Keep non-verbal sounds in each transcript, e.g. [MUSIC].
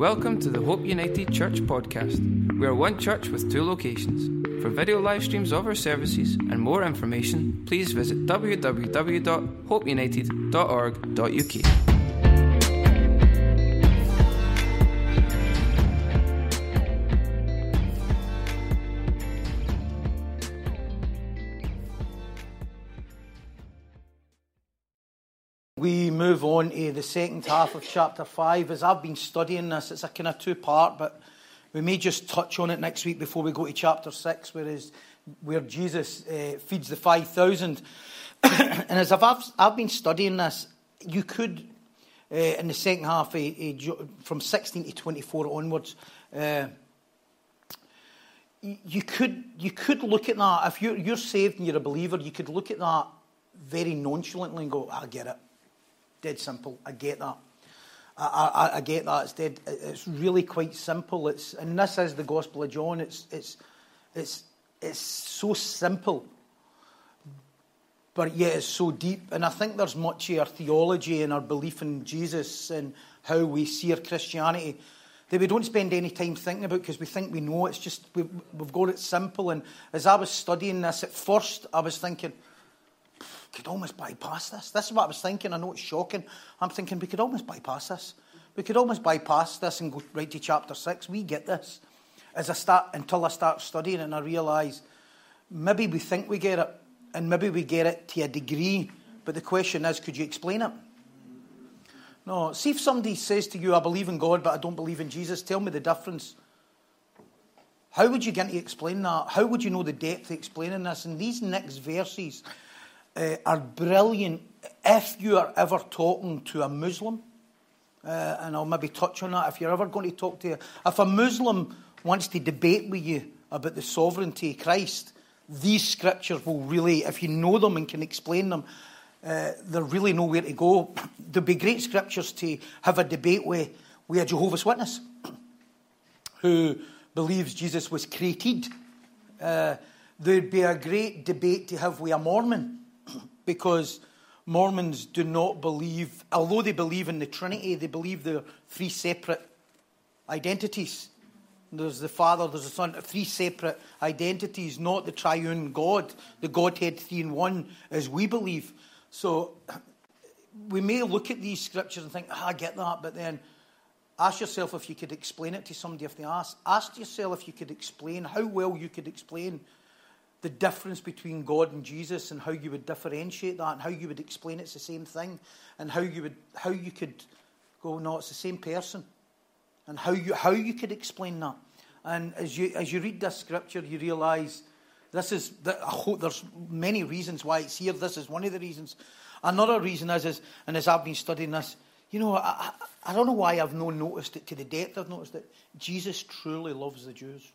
Welcome to the Hope United Church podcast. We are one church with two locations. For video live streams of our services and more information, please visit www.hopeunited.org.uk. move on to the second half of chapter 5. As I've been studying this, it's a kind of two part, but we may just touch on it next week before we go to chapter 6, where, is, where Jesus uh, feeds the 5,000. [COUGHS] and as I've, I've been studying this, you could, uh, in the second half, uh, from 16 to 24 onwards, uh, you could you could look at that if you're, you're saved and you're a believer. You could look at that very nonchalantly and go, "I get it, dead simple. I get that. I, I, I get that. It's dead. It's really quite simple. It's and this is the Gospel of John. It's it's it's it's so simple, but yet it's so deep. And I think there's much of our theology and our belief in Jesus and how we see our Christianity that we don't spend any time thinking about because we think we know. It's just we, we've got it simple. And as I was studying this at first, I was thinking could almost bypass this. This is what I was thinking. I know it's shocking. I'm thinking we could almost bypass this. We could almost bypass this and go right to chapter six. We get this. As I start until I start studying and I realise maybe we think we get it, and maybe we get it to a degree. But the question is, could you explain it? No. See if somebody says to you, "I believe in God, but I don't believe in Jesus." Tell me the difference. How would you get to explain that? How would you know the depth of explaining this? And these next verses uh, are brilliant if you are ever talking to a Muslim. Uh, and I'll maybe touch on that. If you're ever going to talk to, if a Muslim wants to debate with you about the sovereignty of Christ, these scriptures will really, if you know them and can explain them, uh, they really nowhere to go. [COUGHS] There'd be great scriptures to have a debate with, with a Jehovah's Witness [COUGHS] who believes Jesus was created. Uh, there'd be a great debate to have with a Mormon because Mormons do not believe, although they believe in the Trinity, they believe they're three separate identities. There's the Father, there's the Son, three separate identities, not the triune God, the Godhead three in one, as we believe. So we may look at these scriptures and think, ah, I get that, but then ask yourself if you could explain it to somebody if they ask. Ask yourself if you could explain, how well you could explain the difference between God and Jesus and how you would differentiate that and how you would explain it's the same thing and how you would how you could go no it's the same person. And how you how you could explain that. And as you as you read this scripture you realize this is I hope there's many reasons why it's here. This is one of the reasons. Another reason is is and as I've been studying this you know I, I don't know why I've not noticed it to the depth I've noticed it. Jesus truly loves the Jews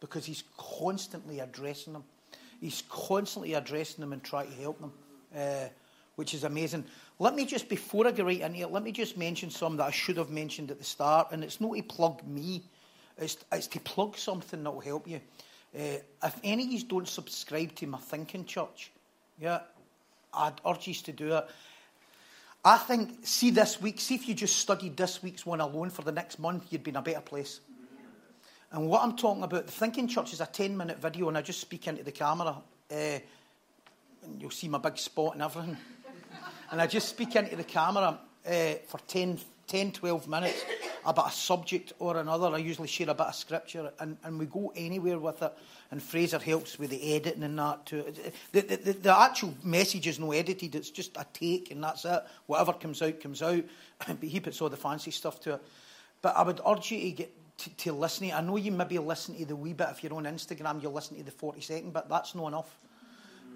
because he's constantly addressing them. He's constantly addressing them and trying to help them, uh, which is amazing. Let me just, before I go right in here, let me just mention some that I should have mentioned at the start, and it's not to plug me, it's, it's to plug something that will help you. Uh, if any of you don't subscribe to my Thinking Church, yeah, I'd urge you to do it. I think, see this week, see if you just studied this week's one alone for the next month, you'd be in a better place. And what I'm talking about, the Thinking Church is a 10 minute video, and I just speak into the camera. Uh, and you'll see my big spot and everything. [LAUGHS] and I just speak into the camera uh, for 10, 10, 12 minutes about a subject or another. I usually share a bit of scripture, and, and we go anywhere with it. And Fraser helps with the editing and that too. The, the, the, the actual message is no edited, it's just a take, and that's it. Whatever comes out, comes out. [LAUGHS] but he puts all the fancy stuff to it. But I would urge you to get to, to listening. I know you maybe listen to the wee bit if you're on Instagram, you'll listen to the 40 second, but that's not enough.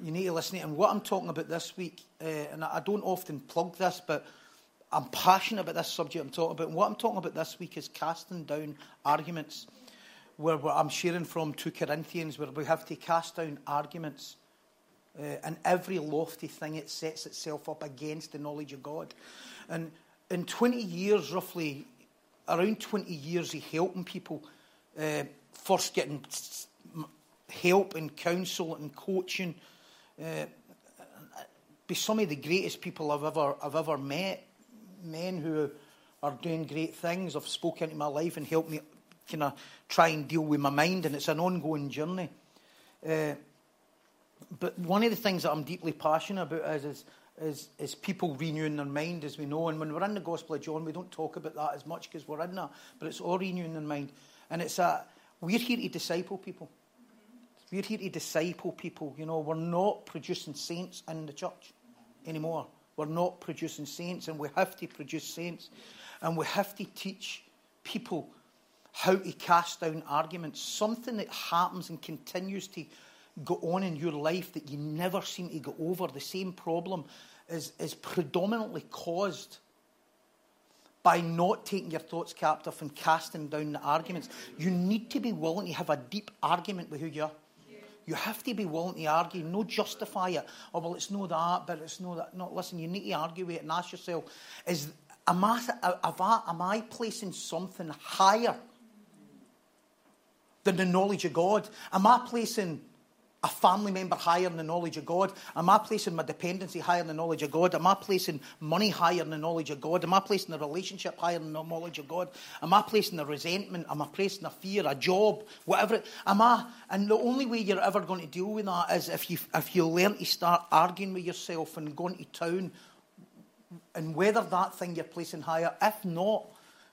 You need to listen to. And what I'm talking about this week, uh, and I don't often plug this, but I'm passionate about this subject I'm talking about. And what I'm talking about this week is casting down arguments, where, where I'm sharing from 2 Corinthians, where we have to cast down arguments. Uh, and every lofty thing it sets itself up against the knowledge of God. And in 20 years, roughly, around 20 years of helping people, uh, first getting help and counsel and coaching, uh, be some of the greatest people I've ever, I've ever met. Men who are doing great things, have spoken into my life and helped me kind of try and deal with my mind, and it's an ongoing journey. Uh, but one of the things that I'm deeply passionate about is, is, is, is, people renewing their mind, as we know. And when we're in the Gospel of John, we don't talk about that as much because we're in that, but it's all renewing their mind. And it's a, we're here to disciple people. We're here to disciple people. You know, we're not producing saints in the church anymore. We're not producing saints, and we have to produce saints. And we have to teach people how to cast down arguments. Something that happens and continues to go on in your life that you never seem to get over. The same problem is, is predominantly caused by not taking your thoughts captive and casting down the arguments. You need to be willing to have a deep argument with who you are. You have to be willing to argue, no justify it. Oh, well, it's no that, but it's no that. No, listen, you need to argue with it and ask yourself, is, am, I, am I placing something higher than the knowledge of God? Am I placing a family member higher than the knowledge of God? Am I placing my dependency higher than the knowledge of God? Am I placing money higher than the knowledge of God? Am I placing the relationship higher than the knowledge of God? Am I placing the resentment? Am I placing a fear, a job, whatever? Am I? And the only way you're ever going to deal with that is if you if you learn to start arguing with yourself and going to town, and whether that thing you're placing higher. If not,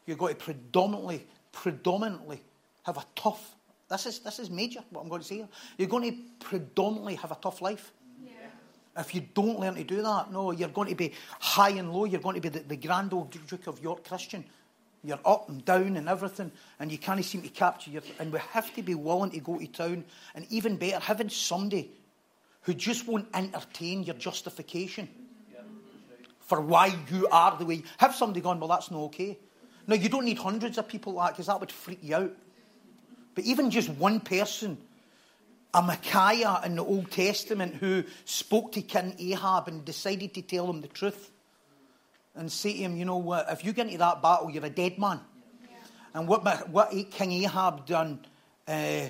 you're going to predominantly, predominantly have a tough this is, this is major, what I'm going to say. You're going to predominantly have a tough life. Yeah. If you don't learn to do that, no, you're going to be high and low. You're going to be the, the Grand Old Duke of York Christian. You're up and down and everything, and you can't seem to capture your. And we have to be willing to go to town, and even better, having somebody who just won't entertain your justification for why you are the way. You, have somebody gone, well, that's not okay. No, you don't need hundreds of people like because that would freak you out. But even just one person, a Micaiah in the Old Testament who spoke to King Ahab and decided to tell him the truth and say to him, you know what, if you get into that battle, you're a dead man. Yeah. And what, what King Ahab done, uh,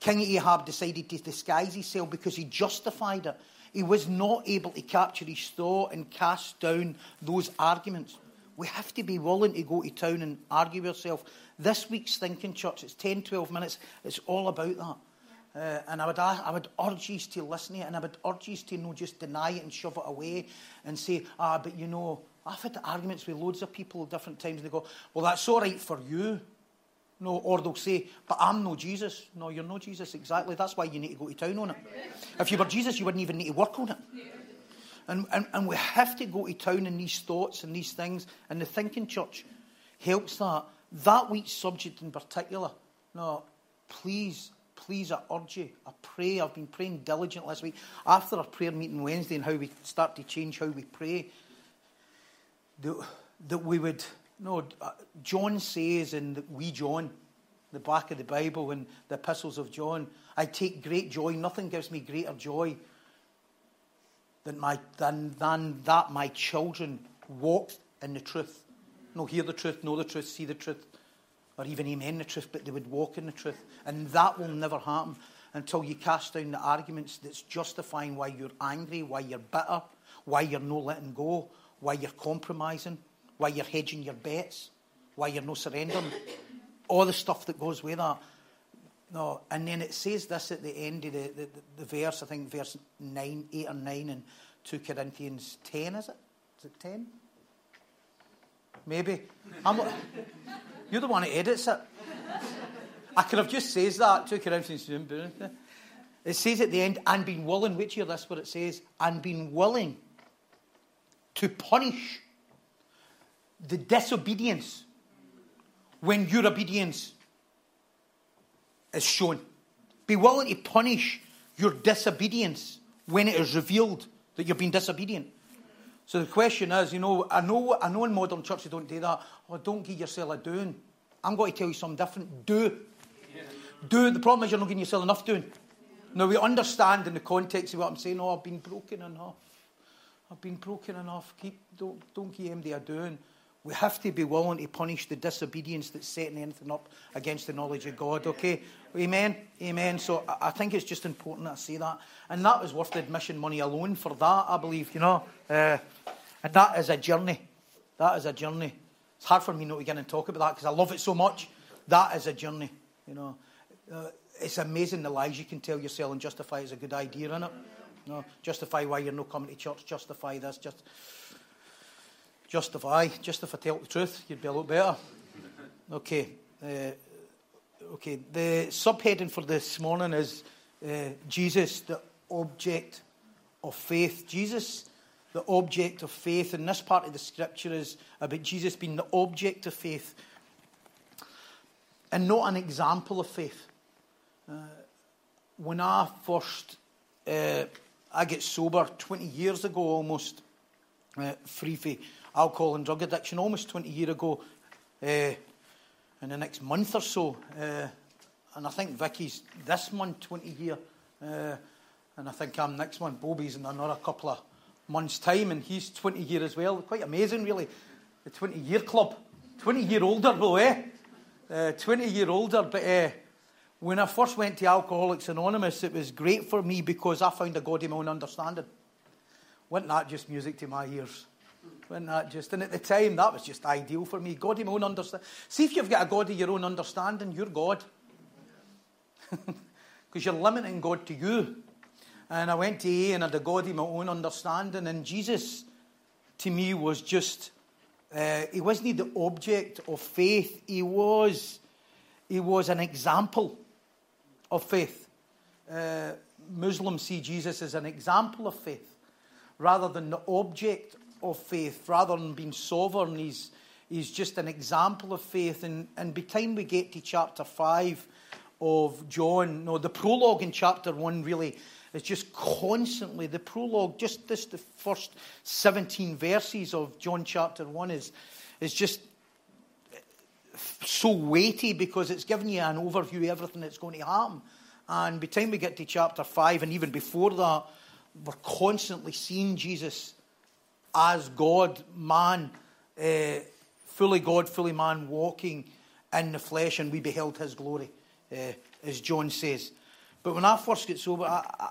King Ahab decided to disguise himself because he justified it. He was not able to capture his thought and cast down those arguments. We have to be willing to go to town and argue with ourselves. This week's Thinking Church, it's 10, 12 minutes. It's all about that. Uh, and I would, I would urge you to listen to it, and I would urge you to not just deny it and shove it away and say, ah, but you know, I've had arguments with loads of people at different times, and they go, well, that's all right for you. No, or they'll say, but I'm no Jesus. No, you're no Jesus, exactly. That's why you need to go to town on it. If you were Jesus, you wouldn't even need to work on it. And, and, and we have to go to town in these thoughts and these things, and the thinking church helps that. That week's subject in particular, no, please, please, I urge you, I pray, I've been praying diligently this week. After our prayer meeting Wednesday and how we start to change how we pray, that, that we would, no, uh, John says in the, we John, the back of the Bible and the epistles of John, I take great joy, nothing gives me greater joy than, my, than, than that my children walk in the truth. No, hear the truth, know the truth, see the truth, or even amen the truth, but they would walk in the truth. And that will never happen until you cast down the arguments that's justifying why you're angry, why you're bitter, why you're not letting go, why you're compromising, why you're hedging your bets, why you're not surrendering. All the stuff that goes with that. No, and then it says this at the end of the, the, the verse, I think verse 9, 8 or 9 in 2 Corinthians 10, is it? Is it 10? Maybe. [LAUGHS] You're the one who edits it. I could have just says that, 2 Corinthians 10. It says at the end, and being willing, which year this what it says, and being willing to punish the disobedience when your obedience is shown. Be willing to punish your disobedience when it is revealed that you've been disobedient. So the question is, you know, I know, I know in modern churches don't do that. Oh, don't give yourself a doing. I'm going to tell you something different. Do. Yeah. Do. The problem is you're not giving yourself enough doing. Yeah. Now, we understand in the context of what I'm saying, oh, I've been broken enough. I've been broken enough. Keep, don't, don't give MD a doing. We have to be willing to punish the disobedience that's setting anything up against the knowledge of God, okay? Amen? Amen. So I think it's just important I say that. And that was worth the admission money alone for that, I believe, you know. Uh, and that is a journey. That is a journey. It's hard for me not to get and talk about that because I love it so much. That is a journey, you know. Uh, it's amazing the lies you can tell yourself and justify it's a good idea, isn't it? You know, justify why you're not coming to church, justify this, just justify, just if I tell the truth, you'd be a lot better. Okay. Uh, okay. The subheading for this morning is uh, Jesus, the object of faith. Jesus, the object of faith. And this part of the scripture is about Jesus being the object of faith and not an example of faith. Uh, when I first, uh, I get sober 20 years ago almost, uh, free from alcohol and drug addiction, almost 20 years ago, uh, in the next month or so. Uh, and I think Vicky's this month 20 year. Uh, and I think I'm next month. Bobby's in another couple of months' time, and he's 20 year as well. Quite amazing, really. The 20 year club. 20 year older, though, eh? Uh, 20 year older. But when I first went to Alcoholics Anonymous, it was great for me because I found a God in my own understanding. Wasn't that just music to my ears? Wasn't that just? And at the time, that was just ideal for me. God in my own understanding. See if you've got a God of your own understanding, you're God. [LAUGHS] Because you're limiting God to you. And I went to A and had a God in my own understanding. And Jesus, to me, was just, uh, he wasn't the object of faith. He was, he was an example of faith. Uh, Muslims see Jesus as an example of faith rather than the object of faith. Rather than being sovereign, he's, he's just an example of faith. And, and by the time we get to chapter 5 of John, no, the prologue in chapter 1 really is just constantly, the prologue, just this, the first 17 verses of John chapter 1 is, is just so weighty because it's giving you an overview of everything that's going to happen. And by the time we get to chapter 5, and even before that, we're constantly seeing Jesus as God, man, uh, fully God, fully man, walking in the flesh, and we beheld his glory, uh, as John says. But when I first get sober, I,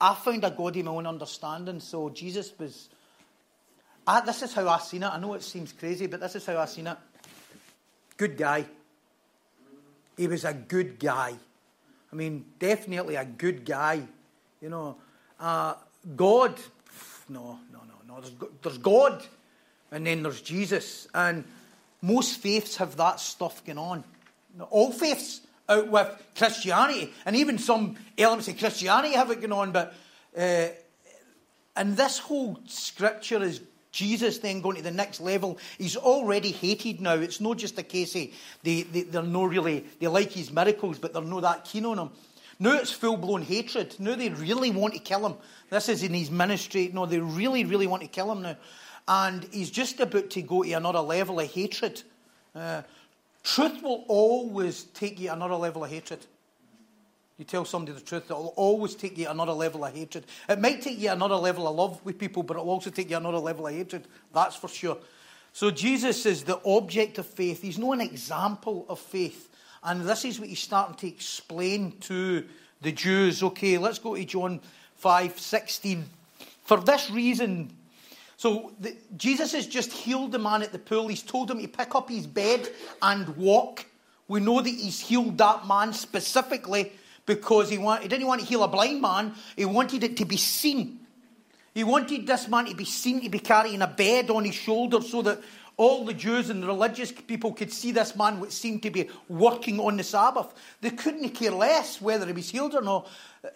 I found a God in my own understanding. So Jesus was. I, this is how I seen it. I know it seems crazy, but this is how I seen it. Good guy. He was a good guy. I mean, definitely a good guy. You know, uh, God. No, no, no, There's, there's God, and then there's Jesus, and most faiths have that stuff going on. All faiths out with Christianity, and even some elements of Christianity have it going on. But uh, and this whole scripture is Jesus then going to the next level. He's already hated now. It's not just a case of they, they, they're no really, they like his miracles, but they're not that keen on him. Now it's full blown hatred. Now they really want to kill him. This is in his ministry. No, they really, really want to kill him now. And he's just about to go to another level of hatred. Uh, Truth will always take you another level of hatred. You tell somebody the truth, it'll always take you another level of hatred. It might take you another level of love with people, but it'll also take you another level of hatred. That's for sure. So Jesus is the object of faith. He's not an example of faith. And this is what he's starting to explain to the Jews. Okay, let's go to John 5 16. For this reason, so the, Jesus has just healed the man at the pool. He's told him to pick up his bed and walk. We know that he's healed that man specifically because he, want, he didn't want to heal a blind man. He wanted it to be seen. He wanted this man to be seen to be carrying a bed on his shoulder so that all the Jews and the religious people could see this man which seemed to be working on the Sabbath. They couldn't care less whether he was healed or not.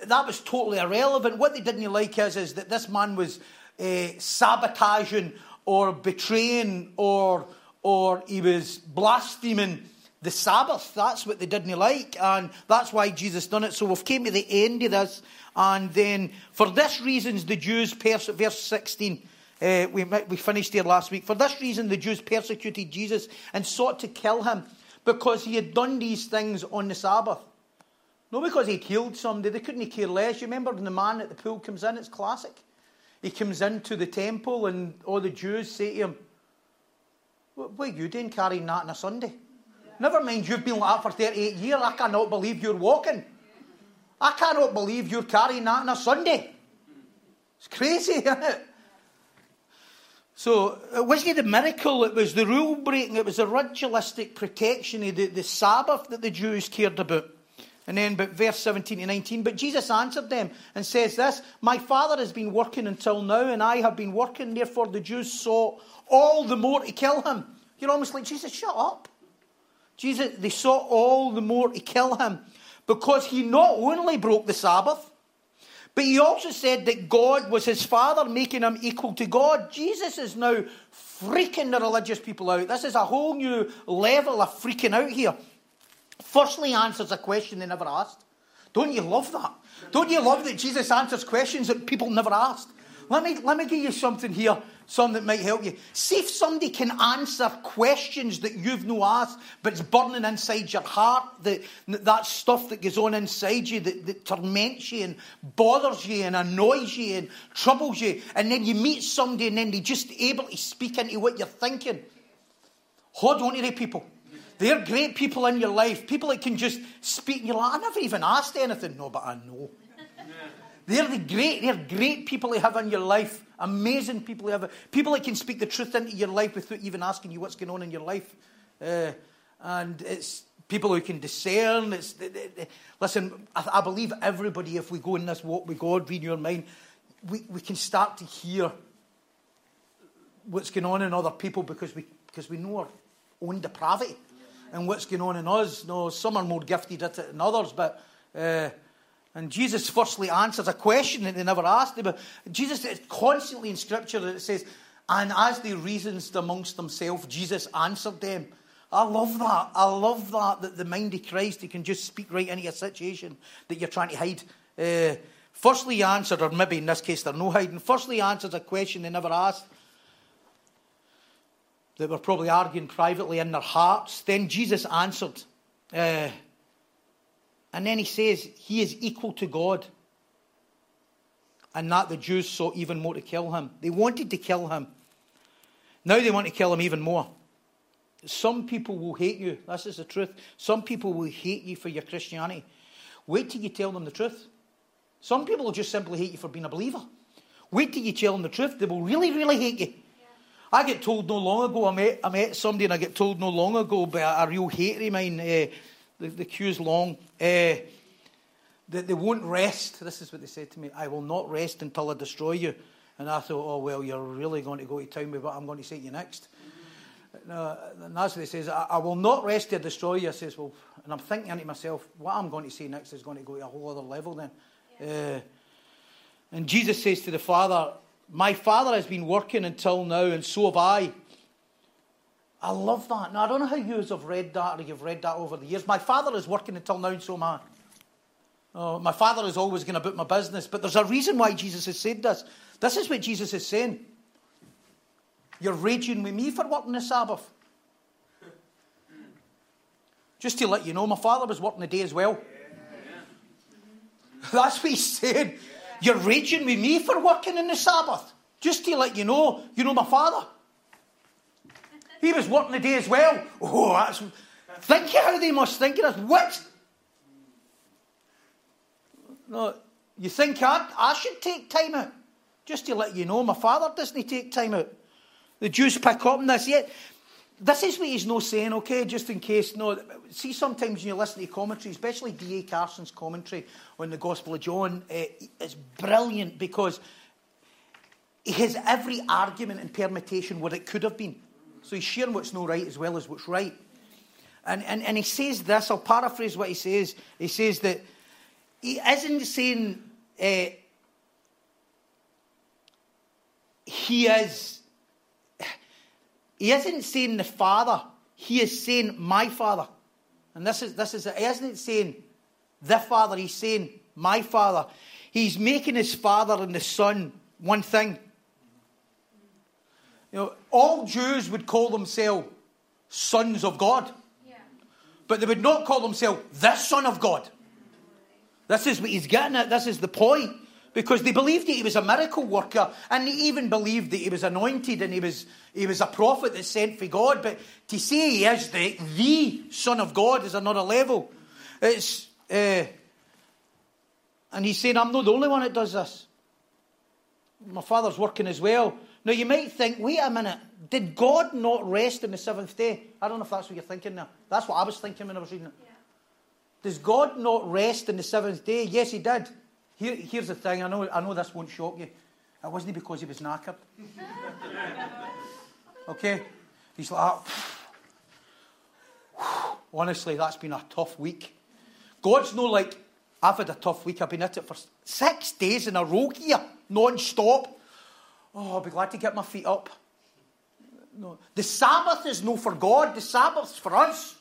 That was totally irrelevant. What they didn't like is, is that this man was uh, sabotaging or betraying or, or he was blaspheming the Sabbath. That's what they didn't like, and that's why Jesus done it. So we've came to the end of this, and then for this reasons the Jews, verse 16, uh, we, we finished here last week. For this reason the Jews persecuted Jesus and sought to kill him because he had done these things on the Sabbath. Not because he'd healed somebody, they couldn't care less. You remember when the man at the pool comes in, it's classic. He comes into the temple, and all the Jews say to him, What are you doing carrying that on a Sunday? Never mind, you've been like that for 38 years. I cannot believe you're walking. I cannot believe you're carrying that on a Sunday. It's crazy, [LAUGHS] isn't it? So uh, it wasn't the miracle, it was the rule breaking, it was the ritualistic protection of the, the Sabbath that the Jews cared about. And then, but verse 17 to 19, but Jesus answered them and says this My Father has been working until now, and I have been working, therefore the Jews sought all the more to kill him. You're almost like, Jesus, shut up. Jesus, they sought all the more to kill him because he not only broke the Sabbath, but he also said that God was his father, making him equal to God. Jesus is now freaking the religious people out. This is a whole new level of freaking out here. Firstly, answers a question they never asked. Don't you love that? Don't you love that Jesus answers questions that people never asked? Let me, let me give you something here some that might help you. See if somebody can answer questions that you've no asked, but it's burning inside your heart, that, that stuff that goes on inside you that, that torments you and bothers you and annoys you and troubles you. And then you meet somebody and then they're just able to speak into what you're thinking. Hold on to the people. They're great people in your life, people that can just speak. And you're like, I never even asked anything. No, but I know. They're the great, they're great people to have in your life. Amazing people to have. People that can speak the truth into your life without even asking you what's going on in your life. Uh, and it's people who can discern. It's, they, they, listen, I, I, believe everybody, if we go in this walk with God, read your mind, we, we can start to hear what's going on in other people because we, because we know our own depravity and what's going on in us. No, some are more gifted at it than others, but. Uh, and Jesus firstly answers a question that they never asked him. Jesus is constantly in Scripture that it says, and as they reasoned amongst themselves, Jesus answered them. I love that. I love that, that the mind of Christ, he can just speak right into a situation that you're trying to hide. Uh, firstly, answered, or maybe in this case, they're no hiding. Firstly, answers a question they never asked. They were probably arguing privately in their hearts. Then Jesus answered. Uh, and then he says he is equal to God. And that the Jews sought even more to kill him. They wanted to kill him. Now they want to kill him even more. Some people will hate you. This is the truth. Some people will hate you for your Christianity. Wait till you tell them the truth. Some people will just simply hate you for being a believer. Wait till you tell them the truth. They will really, really hate you. I get told no long ago, I met, I met somebody and I get told no long ago by a, a real hater of mine. Uh, the, the queue's long. Uh, that they won't rest. This is what they said to me. I will not rest until I destroy you. And I thought, oh, well, you're really going to go to town with what I'm going to say to you next. No, and that's what he says. I, I, will not rest to destroy you. I says, well, and I'm thinking to myself, what I'm going to say next is going to go to a whole other level then. Yeah. Uh, and Jesus says to the Father, My Father has been working until now, and so have I. I love that. Now, I don't know how you have read that or you've read that over the years. My father is working until now, so am I. Oh, my father is always going to book my business, but there's a reason why Jesus has said this. This is what Jesus is saying. You're raging with me for working the Sabbath. Just to let you know, my father was working the day as well. [LAUGHS] That's what he's saying. You're raging with me for working in the Sabbath. Just to let you know, you know my father. He was working the day as well. Oh, that's. Think how they must think of us. What? No, you think I, I should take time out? Just to let you know, my father doesn't take time out. The Jews pick up on this. Yet, this is what he's not saying, okay, just in case. No, see, sometimes when you listen to commentary, especially D.A. Carson's commentary on the Gospel of John, uh, it's brilliant because he has every argument and permutation what it could have been. So he's sharing what's not right as well as what's right. And, and, and he says this, I'll paraphrase what he says. He says that he isn't saying uh, he is, he isn't saying the Father, he is saying my Father. And this is, this is, he isn't saying the Father, he's saying my Father. He's making his Father and the Son one thing. You know, all Jews would call themselves sons of God. Yeah. But they would not call themselves the Son of God. This is what he's getting at. This is the point. Because they believed that he was a miracle worker, and they even believed that he was anointed and he was, he was a prophet that's sent for God. But to say he is the, the Son of God is another level. It's, uh, and he's saying, I'm not the only one that does this. My father's working as well. Now, you might think, wait a minute, did God not rest on the seventh day? I don't know if that's what you're thinking now. That's what I was thinking when I was reading it. Yeah. Does God not rest on the seventh day? Yes, He did. Here, here's the thing I know, I know this won't shock you. It wasn't because He was knackered. [LAUGHS] okay? He's like, ah, honestly, that's been a tough week. God's no like, I've had a tough week. I've been at it for six days in a row here, non stop. Oh, I'll be glad to get my feet up. No. The Sabbath is no for God, the Sabbath's for us.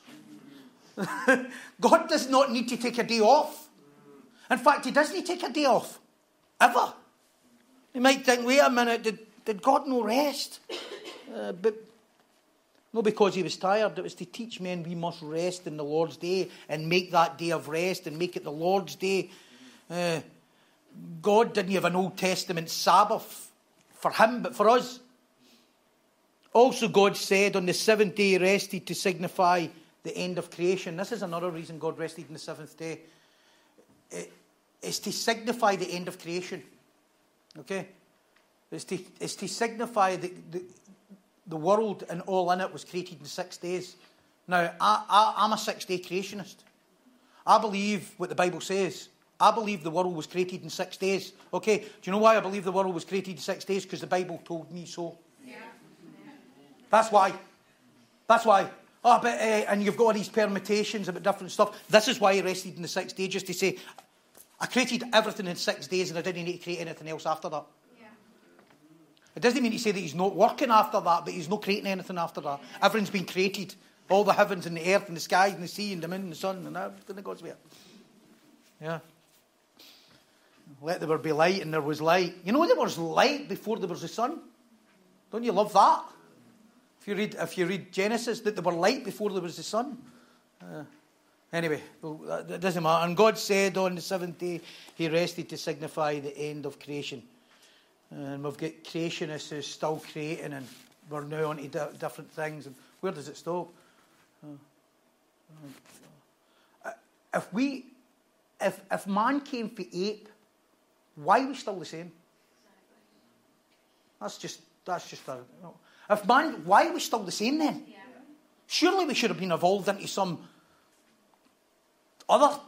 [LAUGHS] God does not need to take a day off. In fact, He doesn't take a day off. Ever. You might think, wait a minute, did, did God no rest? Uh, but not because he was tired, it was to teach men we must rest in the Lord's day and make that day of rest and make it the Lord's day. Uh, God didn't have an Old Testament Sabbath for him, but for us. Also, God said on the seventh day he rested to signify the end of creation. This is another reason God rested on the seventh day. It, it's to signify the end of creation. Okay? It's to, it's to signify the, the, the world and all in it was created in six days. Now, I, I, am a six day creationist. I believe what the Bible says. I believe the world was created in six days. Okay, do you know why I believe the world was created in six days? Because the Bible told me so. Yeah. That's why. That's why. Oh, but, uh, and you've got all these permutations about different stuff. This is why he rested in the six days, just to say, I created everything in six days and I didn't need to create anything else after that. Yeah. It doesn't mean to say that he's not working after that, but he's not creating anything after that. Everything's been created. All the heavens and the earth and the sky and the sea and the moon and the sun and everything that God's made. Yeah. Let there be light and there was light. You know there was light before there was the sun? Don't you love that? If you read, if you read Genesis, that there were light before there was the sun. Uh, anyway, that doesn't matter. And God said on the seventh day, He rested to signify the end of creation. And we've got creationists who's still creating, and we're now onto di- different things. And where does it stop? Uh, uh, if we, if if man came for ape, why are we still the same? That's just that's just a. You know, if man, why are we still the same then? Surely we should have been evolved into some other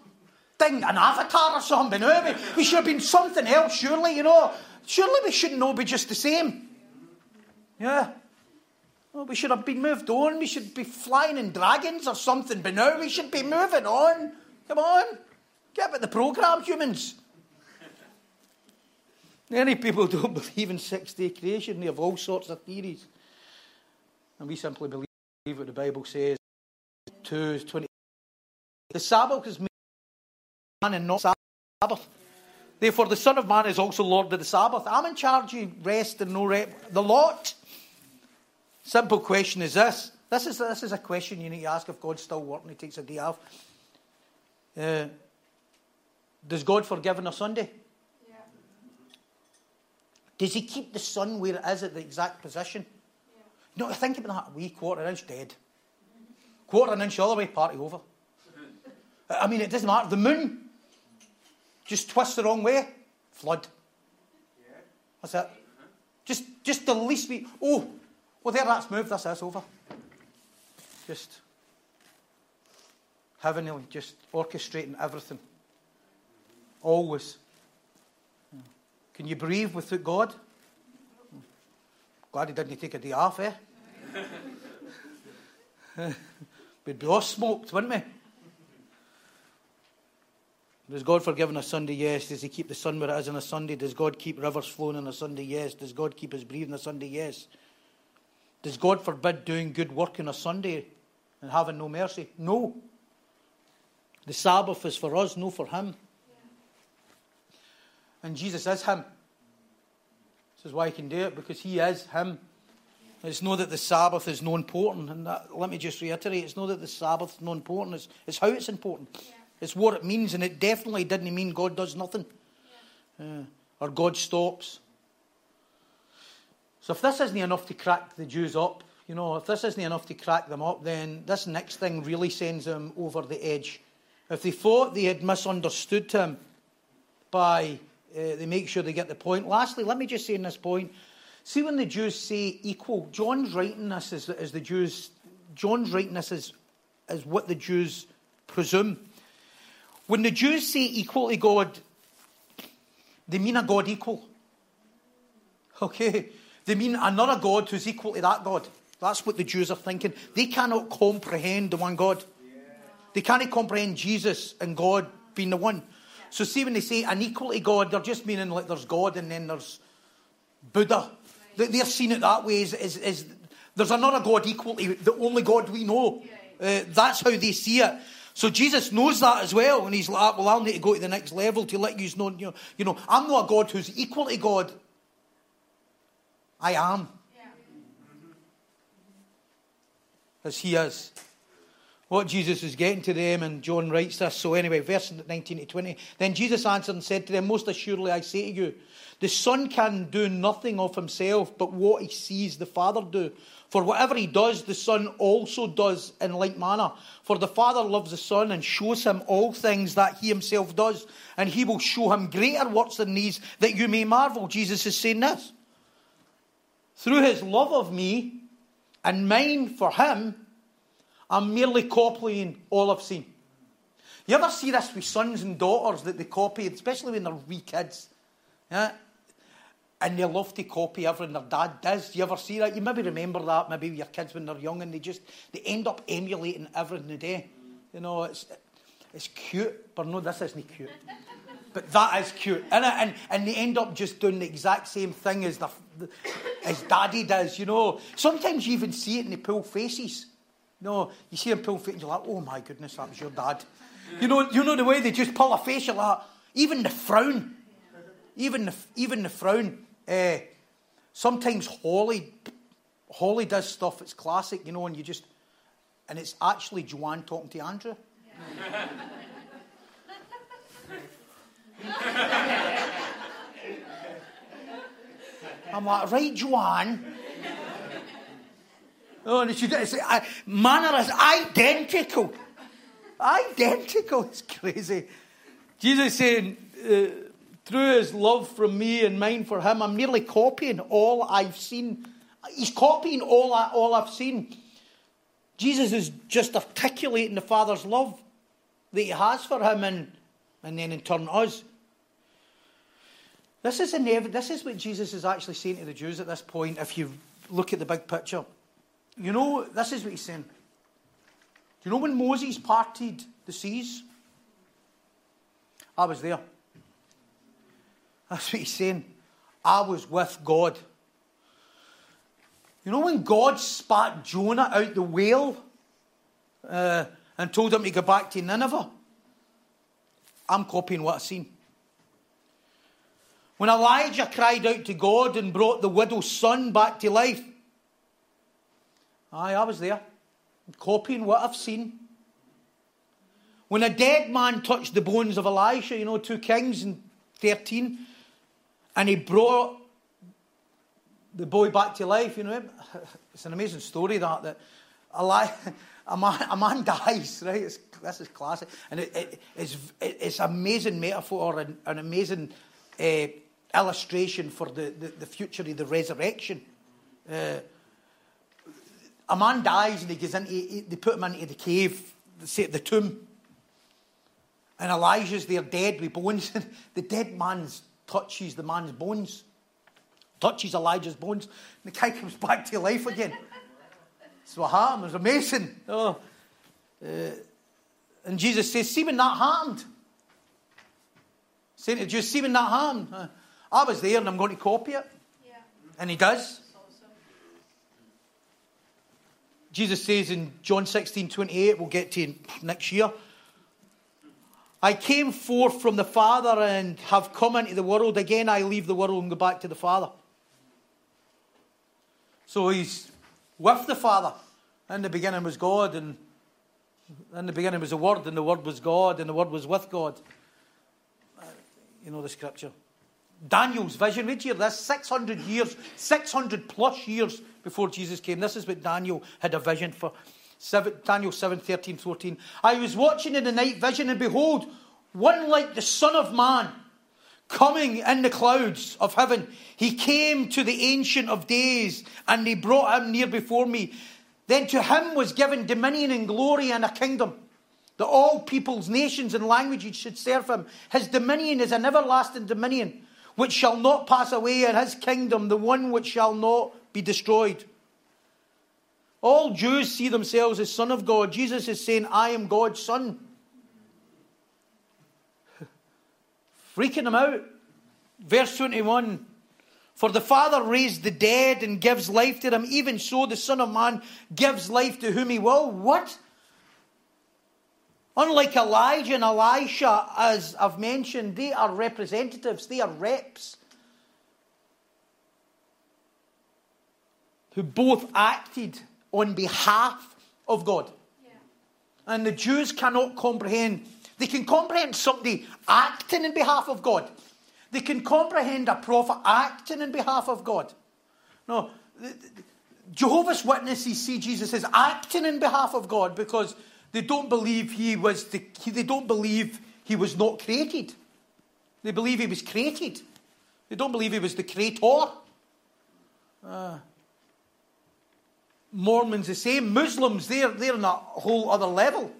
thing, an avatar or something. Eh? You know? We should have been something else, surely, you know. Surely we shouldn't all be just the same. Yeah. Well, we should have been moved on. We should be flying in dragons or something. But now we should be moving on. Come on. Get with the programme, humans. Many people [LAUGHS] don't believe in six day creation. They have all sorts of theories. And we simply believe what the Bible says. 2 20. The Sabbath is made man and not Sabbath. Therefore, the Son of Man is also Lord of the Sabbath. I'm in charge of rest and no rest. The lot. Simple question is this. This is, this is a question you need to ask if God's still working, he takes a day off. Uh, does God forgive on a Sunday? Yeah. Does he keep the sun where it is at the exact position? Yeah. No, think about that. A wee quarter inch dead. Quarter an inch all the way, party over. [LAUGHS] I mean, it doesn't matter. The moon just twist the wrong way, flood. That's it. Just, just the least bit. Oh, well, there, that's moved. That's us over. Just heavenly, just orchestrating everything. Always. Can you breathe without God? Glad he didn't take a day off, eh? [LAUGHS] We'd be all smoked, wouldn't we? Does God forgive on a Sunday? Yes. Does He keep the sun where it is on a Sunday? Does God keep rivers flowing on a Sunday? Yes. Does God keep us breathing on a Sunday? Yes. Does God forbid doing good work on a Sunday and having no mercy? No. The Sabbath is for us, no for Him. And Jesus is Him. This is why He can do it, because He is Him. It's not that the Sabbath is no important. And that, let me just reiterate it's not that the Sabbath is no important, it's, it's how it's important. Yeah. It's what it means, and it definitely didn't mean God does nothing yeah. uh, or God stops. So if this isn't enough to crack the Jews up, you know, if this isn't enough to crack them up, then this next thing really sends them over the edge. If they thought they had misunderstood him by, uh, they make sure they get the point. Lastly, let me just say in this point, See, when the Jews say equal, John's writing this as, as the Jews, John's writing this as, as what the Jews presume. When the Jews say equal to God, they mean a God equal. Okay? They mean another God who's equal to that God. That's what the Jews are thinking. They cannot comprehend the one God. They can't comprehend Jesus and God being the one. So, see, when they say an equal to God, they're just meaning like there's God and then there's Buddha they're seeing it that way. Is, is, is there's another God equal to the only God we know. Uh, that's how they see it. So Jesus knows that as well, and he's like, "Well, I'll need to go to the next level to let you know. You know, you know I'm not a God who's equal to God. I am, as He is." What Jesus is getting to them, and John writes this. So anyway, verse 19 to 20. Then Jesus answered and said to them, Most assuredly I say to you, the Son can do nothing of himself but what he sees the Father do. For whatever he does, the Son also does in like manner. For the Father loves the Son and shows him all things that he himself does, and he will show him greater works than these, that you may marvel. Jesus is saying this. Through his love of me and mine for him, I'm merely copying all I've seen. You ever see this with sons and daughters that they copy, especially when they're wee kids? Yeah? and they love to copy everything their dad does. You ever see that? You maybe remember that, maybe your kids when they're young and they just they end up emulating everything they do. You know, it's it's cute, but no, this isn't cute. But that is cute, and and and they end up just doing the exact same thing as the, as daddy does. You know, sometimes you even see it in the pull faces. No, you see them pull faces, you're like, oh my goodness, that was your dad. You know, you know the way they just pull a face, you're like, even the frown, even the even the frown uh, sometimes Holly, Holly does stuff. It's classic, you know, and you just, and it's actually Joanne talking to Andrew. [LAUGHS] I'm like, right, Joanne. Oh, and she does. Uh, manner is identical. Identical. It's crazy. Jesus saying, uh, through his love from me and mine for him, I'm merely copying all I've seen. He's copying all, I, all I've seen. Jesus is just articulating the Father's love that he has for him and, and then in turn us. This is, inev- this is what Jesus is actually saying to the Jews at this point, if you look at the big picture. You know, this is what he's saying. Do you know when Moses parted the seas? I was there. That's what he's saying. I was with God. You know when God spat Jonah out the whale uh, and told him to go back to Nineveh? I'm copying what I've seen. When Elijah cried out to God and brought the widow's son back to life, aye, I was there, copying what I've seen. When a dead man touched the bones of Elisha, you know, 2 Kings and 13, and he brought the boy back to life. You know, [LAUGHS] it's an amazing story that that a, li- [LAUGHS] a, man, a man [LAUGHS] dies. Right, it's, this is classic, and it, it, it's it's amazing metaphor and an amazing uh, illustration for the, the, the, future of the resurrection. Uh, a man dies and he goes into, they put him into the cave, the, the tomb. And Elijah's there dead with bones. [LAUGHS] the dead man's touches the man's bones, touches Elijah's bones, and the guy comes back to life again. So what happened? It was amazing. Oh. Uh, and Jesus says, See when that happened. Saying to Jews, See when that happened. Uh, I was there and I'm going to copy it. Yeah. And he does. Jesus says in John 16 28, we'll get to next year. I came forth from the Father and have come into the world. Again, I leave the world and go back to the Father. So he's with the Father. In the beginning was God, and in the beginning was the Word, and the Word was God, and the Word was with God. Uh, you know the scripture. Daniel's vision, read here this 600 years, 600 plus years before Jesus came. This is what Daniel had a vision for. Seven, Daniel 7 13, 14. I was watching in the night vision, and behold, one like the Son of Man coming in the clouds of heaven. He came to the Ancient of Days, and they brought him near before me. Then to him was given dominion and glory and a kingdom, that all peoples, nations, and languages should serve him. His dominion is an everlasting dominion, which shall not pass away, and his kingdom the one which shall not be destroyed. All Jews see themselves as Son of God. Jesus is saying, I am God's Son. [LAUGHS] Freaking them out. Verse 21 For the Father raised the dead and gives life to them, even so the Son of Man gives life to whom he will. What? Unlike Elijah and Elisha, as I've mentioned, they are representatives, they are reps who both acted on behalf of God. Yeah. And the Jews cannot comprehend. They can comprehend somebody acting in behalf of God. They can comprehend a prophet acting in behalf of God. No, Jehovah's Witnesses see Jesus as acting in behalf of God because they don't believe he was the, they don't believe he was not created. They believe he was created. They don't believe he was the creator. Uh, Mormons the same. Muslims, they're, they're on a whole other level.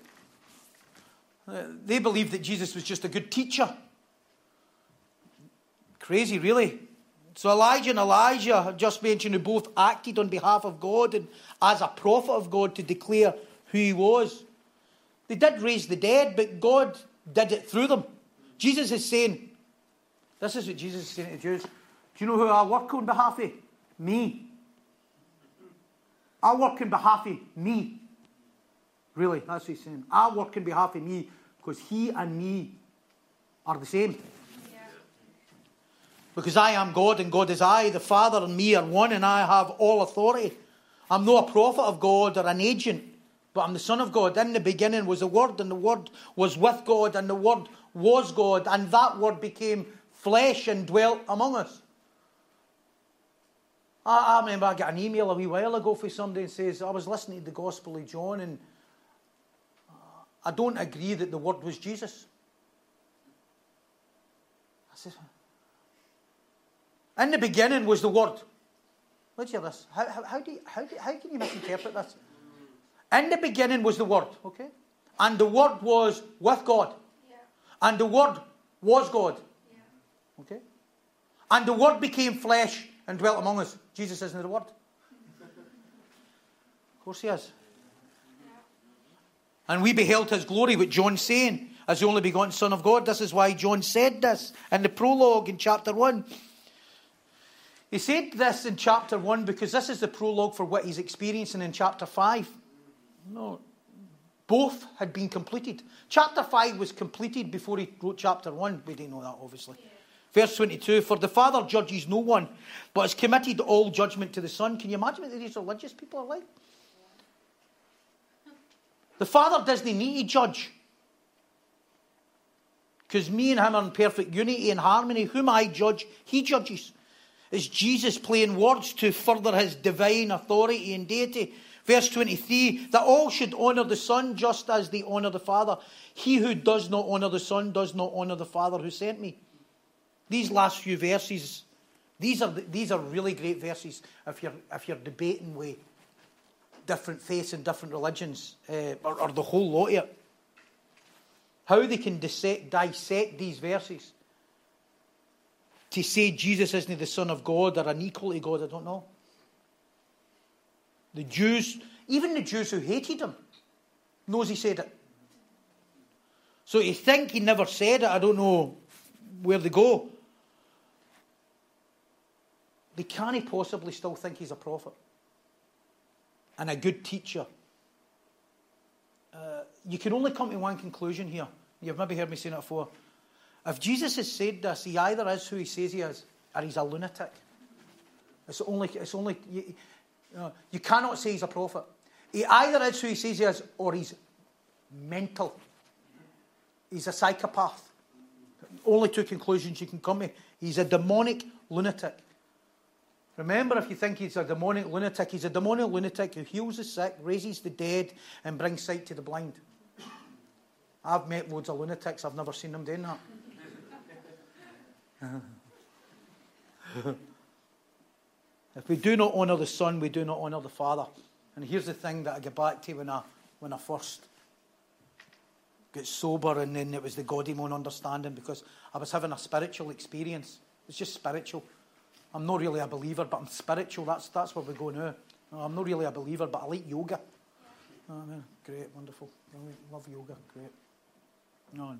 Uh, they believe that Jesus was just a good teacher. Crazy, really. So Elijah and Elijah, just mentioned, who both acted on behalf of God and as a prophet of God to declare who he was. They did raise the dead, but God did it through them. Jesus is saying, this is what Jesus is saying to Jews. Do you know who I work on behalf of? Me. I work on behalf of me. Really, that's what he's saying. I work on behalf of me because he and me are the same. Because I am God and God is I. The Father and me are one and I have all authority. I'm not a prophet of God or an agent, but I'm the Son of God. In the beginning was the Word, and the Word was with God, and the Word was God, and that Word became flesh and dwelt among us. I, I remember I got an email a wee while ago from somebody and says, I was listening to the Gospel of John and uh, I don't agree that the Word was Jesus. I said, in the beginning was the Word. Let's hear this. How, how, how, do you, how, do, how can you misinterpret this? In the beginning was the Word, okay? And the Word was with God. Yeah. And the Word was God. Yeah. Okay? And the Word became flesh and dwelt among us. Jesus isn't the word. Of course he is. And we beheld his glory, what John's saying, as the only begotten Son of God. This is why John said this in the prologue in chapter 1. He said this in chapter 1 because this is the prologue for what he's experiencing in chapter 5. No, both had been completed. Chapter 5 was completed before he wrote chapter 1. We didn't know that, obviously. Yeah. Verse 22 For the Father judges no one, but has committed all judgment to the Son. Can you imagine what these religious people are like? The Father doesn't need to judge. Because me and him are in perfect unity and harmony. Whom I judge, he judges. Is Jesus playing words to further his divine authority and deity? Verse 23 that all should honour the Son just as they honour the Father. He who does not honour the Son does not honour the Father who sent me. These last few verses, these are, these are really great verses if you're, if you're debating with different faiths and different religions, uh, or, or, the whole lot of it. How they can dissect, dissect these verses to say Jesus isn't the Son of God or an equal to God, I don't know. The Jews, even the Jews who hated him, knows he said it. So you think he never said it, I don't know where they go they can't possibly still think he's a prophet and a good teacher. Uh, you can only come to one conclusion here. You've maybe heard me say it before. If Jesus has said this, he either is who he says he is, or he's a lunatic. It's only, it's only you, you, know, you cannot say he's a prophet. He either is who he says he is, or he's mental. He's a psychopath. Only two conclusions you can come to. He's a demonic lunatic. Remember, if you think he's a demonic lunatic, he's a demonic lunatic who heals the sick, raises the dead, and brings sight to the blind. I've met loads of lunatics, I've never seen them doing that. [LAUGHS] if we do not honour the Son, we do not honour the Father. And here's the thing that I get back to when I, when I first got sober, and then it was the Godimon understanding because I was having a spiritual experience. It's just spiritual. I'm not really a believer, but I'm spiritual. That's, that's where we go now. I'm not really a believer, but I like yoga. Great, wonderful. Love yoga, great. No,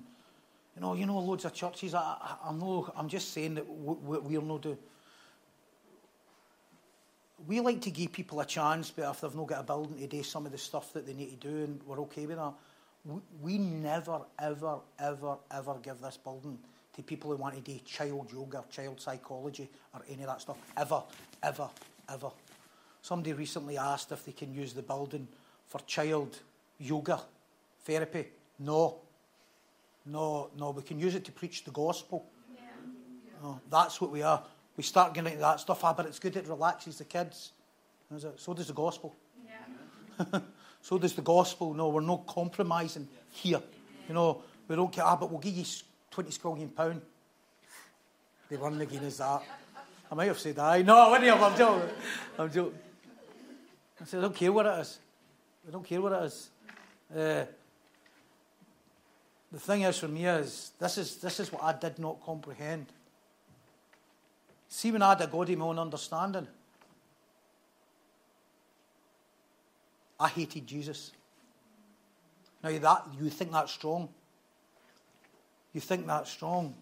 you know, you know, loads of churches. I, I, am no, I'm just saying that we, we're not do. We like to give people a chance, but if they've not got a building to do some of the stuff that they need to do, and we're okay with that. We, we never, ever, ever, ever give this building to people who want to do child yoga, child psychology, or any of that stuff. Ever, ever, ever. Somebody recently asked if they can use the building for child yoga therapy. No. No, no, we can use it to preach the gospel. Yeah. No, that's what we are. We start getting into that stuff, ah, but it's good, it relaxes the kids. So does the gospel. Yeah. [LAUGHS] so does the gospel. No, we're not compromising here. You know, we don't care, ah, but we'll give you 20 squillion pound. They weren't again as that. I might have said aye. No, I wouldn't have. I'm joking. I'm joking. I said, I don't care what it is. I don't care what it is. Uh, the thing is for me is this is this is what I did not comprehend. See when I had a God in my own understanding. I hated Jesus. Now that you think that's strong. You think that's strong.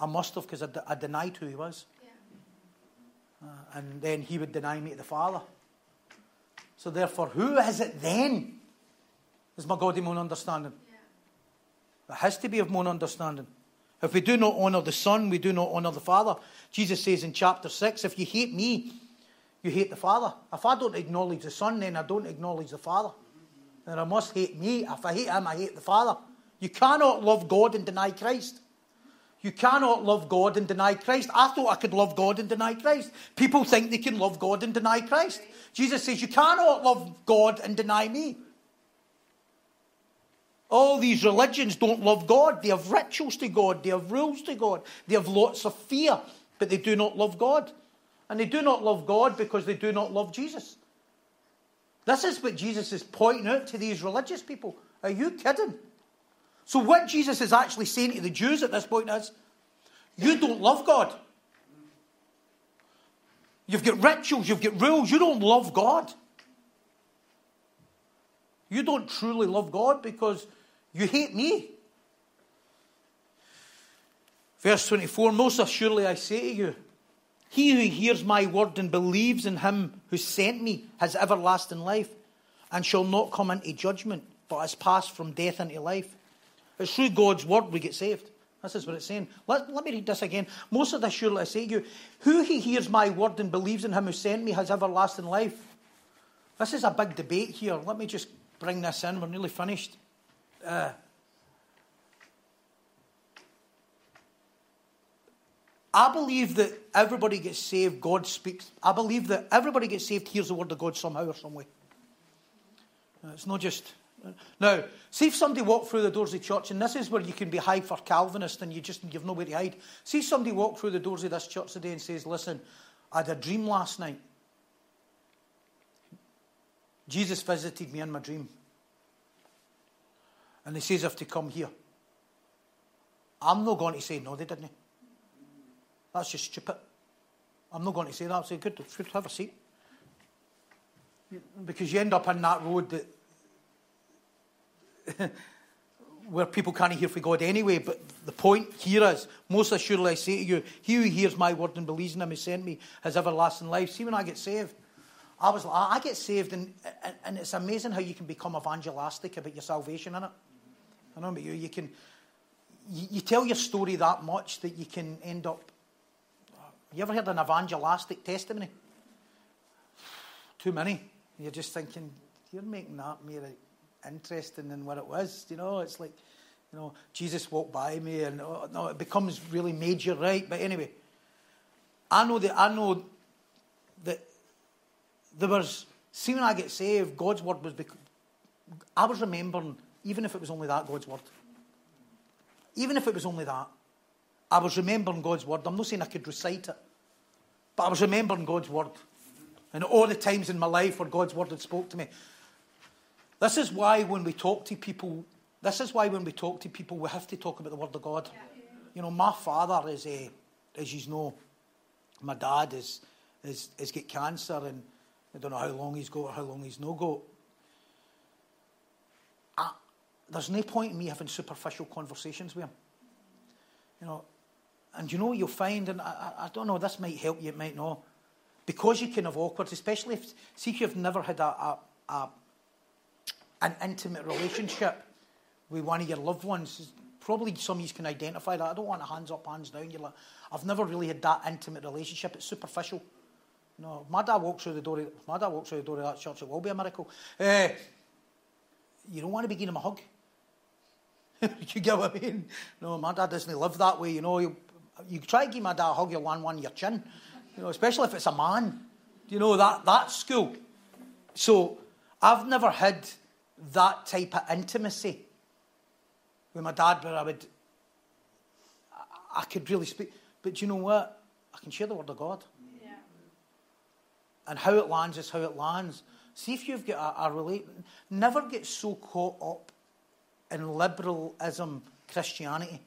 I must have because I, I, denied who he was. Yeah. Uh, and then he would deny me to the Father. So therefore, who is it then? Is my God in my own understanding? Yeah. It has to be of my own understanding. If we do not honour the Son, we do not honour the Father. Jesus says in chapter 6, if you hate me, you hate the Father. If I don't acknowledge the Son, then I don't acknowledge the Father. Then I must hate me. If I hate him, I hate the Father. You cannot love God and deny Christ. You cannot love God and deny Christ. I thought I could love God and deny Christ. People think they can love God and deny Christ. Jesus says, You cannot love God and deny me. All these religions don't love God. They have rituals to God, they have rules to God, they have lots of fear, but they do not love God. And they do not love God because they do not love Jesus. This is what Jesus is pointing out to these religious people. Are you kidding? So, what Jesus is actually saying to the Jews at this point is, you don't love God. You've got rituals, you've got rules, you don't love God. You don't truly love God because you hate me. Verse 24 Most assuredly I say to you, he who hears my word and believes in him who sent me has everlasting life and shall not come into judgment, but has passed from death into life. It's through God's word we get saved. This is what it's saying. Let, let me read this again. Most of this surely I say to you, who he hears my word and believes in him who sent me has everlasting life. This is a big debate here. Let me just bring this in. We're nearly finished. Uh, I believe that everybody gets saved, God speaks. I believe that everybody gets saved, hears the word of God somehow or some way. It's not just now, see if somebody walked through the doors of the church, and this is where you can be for Calvinist and you just you've nowhere to hide. See if somebody walked through the doors of this church today and says, Listen, I had a dream last night. Jesus visited me in my dream. And he says, if to come here. I'm not going to say, no, they didn't. That's just stupid. I'm not going to say that. I'll say, good, good, have a seat. Because you end up in that road that [LAUGHS] where people can't hear from God anyway. But the point here is, most assuredly I say to you, he who hears my word and believes in him who sent me has everlasting life. See, when I get saved, I was I get saved, and, and it's amazing how you can become evangelistic about your salvation in it. I know about you. You can you, you tell your story that much that you can end up. You ever heard an evangelistic testimony? Too many. You're just thinking, you're making that mere interesting in what it was. You know, it's like, you know, Jesus walked by me, and oh, no, it becomes really major, right? But anyway, I know that I know that there was. See, when I get saved, God's word was. Bec- I was remembering, even if it was only that God's word. Even if it was only that, I was remembering God's word. I'm not saying I could recite it, but I was remembering God's word. And all the times in my life where God's word had spoke to me. This is why when we talk to people, this is why when we talk to people, we have to talk about the word of God. You know, my father is a, as you know, my dad is, is, is got cancer and I don't know how long he's got or how long he's no got. I, there's no point in me having superficial conversations with him. You know, and you know what you'll find, and I, I, don't know, this might help you, it might not. Because you can have awkward, especially if, see if you've never had a, a, a an intimate relationship with one of your loved ones. Probably some of you can identify that. I don't want a hands up, hands down. You're like, I've never really had that intimate relationship. It's superficial. No, my dad walks through the door. Of, my dad walks through the door of that church. It will be a miracle. Uh, you don't want to be giving him a hug. [LAUGHS] you get what I mean? No, my dad doesn't live that way. You know, you, you try to give my dad a hug, you'll land one on your chin. You know, especially if it's a man. You know that that's school. So I've never had that type of intimacy with my dad where I would I, I could really speak. But do you know what? I can share the word of God. Yeah. And how it lands is how it lands. See if you've got a, a relate. Never get so caught up in liberalism Christianity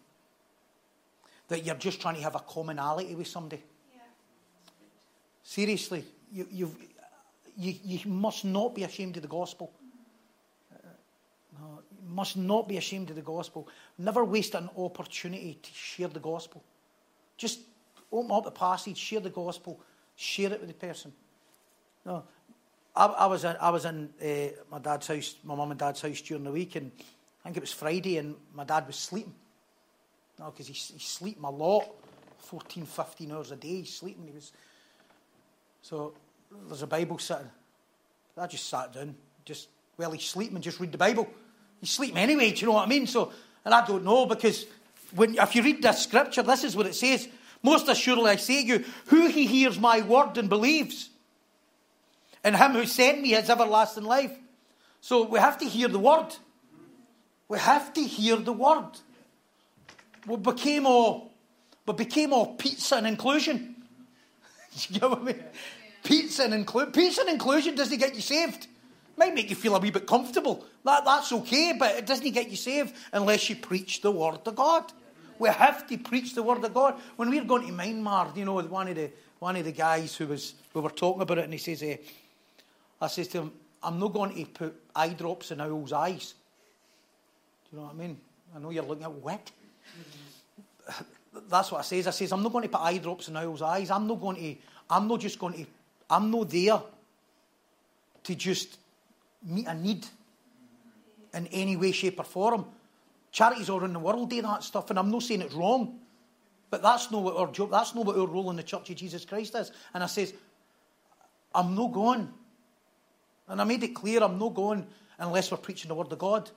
that you're just trying to have a commonality with somebody. Yeah. Seriously, you, you you, must not be ashamed of the gospel. Must not be ashamed of the gospel. Never waste an opportunity to share the gospel. Just open up the passage, share the gospel, share it with the person. No, I, I was in, I was in uh, my dad's house, my mum and dad's house during the week, and I think it was Friday, and my dad was sleeping. No, because he's, he's sleeping a lot, 14, 15 hours a day. He's sleeping. He was so there's a Bible sitting. I just sat down, just while he's sleeping, just read the Bible. He's sleeping anyway. Do you know what I mean? So, and I don't know because when if you read the scripture, this is what it says. Most assuredly, I say to you, who he hears my word and believes, and him who sent me has everlasting life. So we have to hear the word. We have to hear the word. We became all, we became all pizza and inclusion. [LAUGHS] you know what I mean? Pizza and, inclu- pizza and inclusion doesn't get you saved. Might make you feel a wee bit comfortable. That, that's okay, but it doesn't get you saved unless you preach the word of God. We have to preach the word of God. When we were going to Myanmar, you know, one of the one of the guys who was we were talking about it, and he says, eh, I says to him, I'm not going to put eye drops in owl's eyes. Do you know what I mean? I know you're looking at wet. [LAUGHS] That's what I says. I says, I'm not going to put eye drops in owl's eyes. I'm not going to, I'm not just going to, I'm not there to just meet a need in any way, shape, or form. Charities all around the world do that stuff, and I'm not saying it's wrong. But that's not what our job, that's not what our role in the Church of Jesus Christ is. And I says, I'm not going. And I made it clear I'm not going unless we're preaching the word of God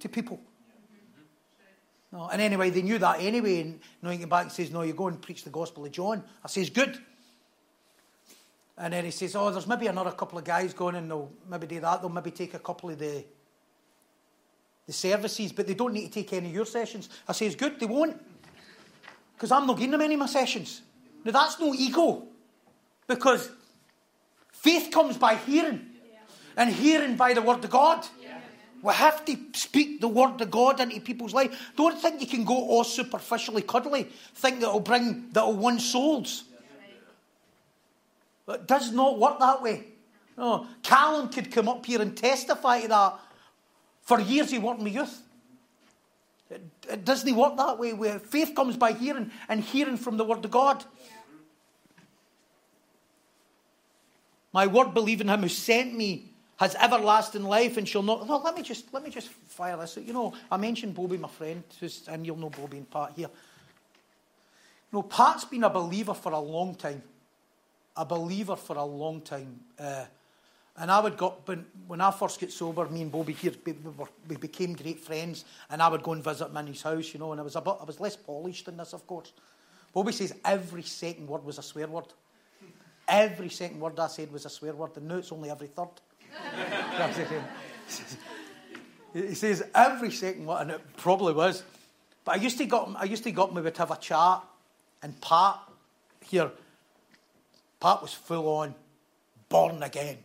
to people. No, and anyway, they knew that anyway. And you know, he came back says, No, you go and preach the gospel of John. I says, Good. And then he says, Oh, there's maybe another couple of guys going and they'll maybe do that. They'll maybe take a couple of the the services, but they don't need to take any of your sessions. I says, good, they won't. Because I'm not giving them any of my sessions. Now that's no ego. Because faith comes by hearing. And hearing by the word of God. We have to speak the word of God into people's life. Don't think you can go all superficially cuddly. Think that will bring, that will win souls. It does not work that way. No. Callum could come up here and testify to that for years he worked the youth. It, it doesn't work that way, where faith comes by hearing and hearing from the Word of God. My word, believe in him who sent me, has everlasting life and shall not. Well, let me just let me just fire this. You know, I mentioned Bobby, my friend, and you'll know Bobby and Pat here. You know, Pat's been a believer for a long time. A believer for a long time. Uh, and I would go, when, when I first get sober, me and Bobby here, we, were, we became great friends, and I would go and visit him in his house, you know, and I was, a bit, I was less polished than this, of course. Bobby says every second word was a swear word. Every second word I said was a swear word, and now it's only every third. [LAUGHS] he says every second word, and it probably was. But I used to got I used to got me would have a chat, and Pat here, Pat was full on, born again,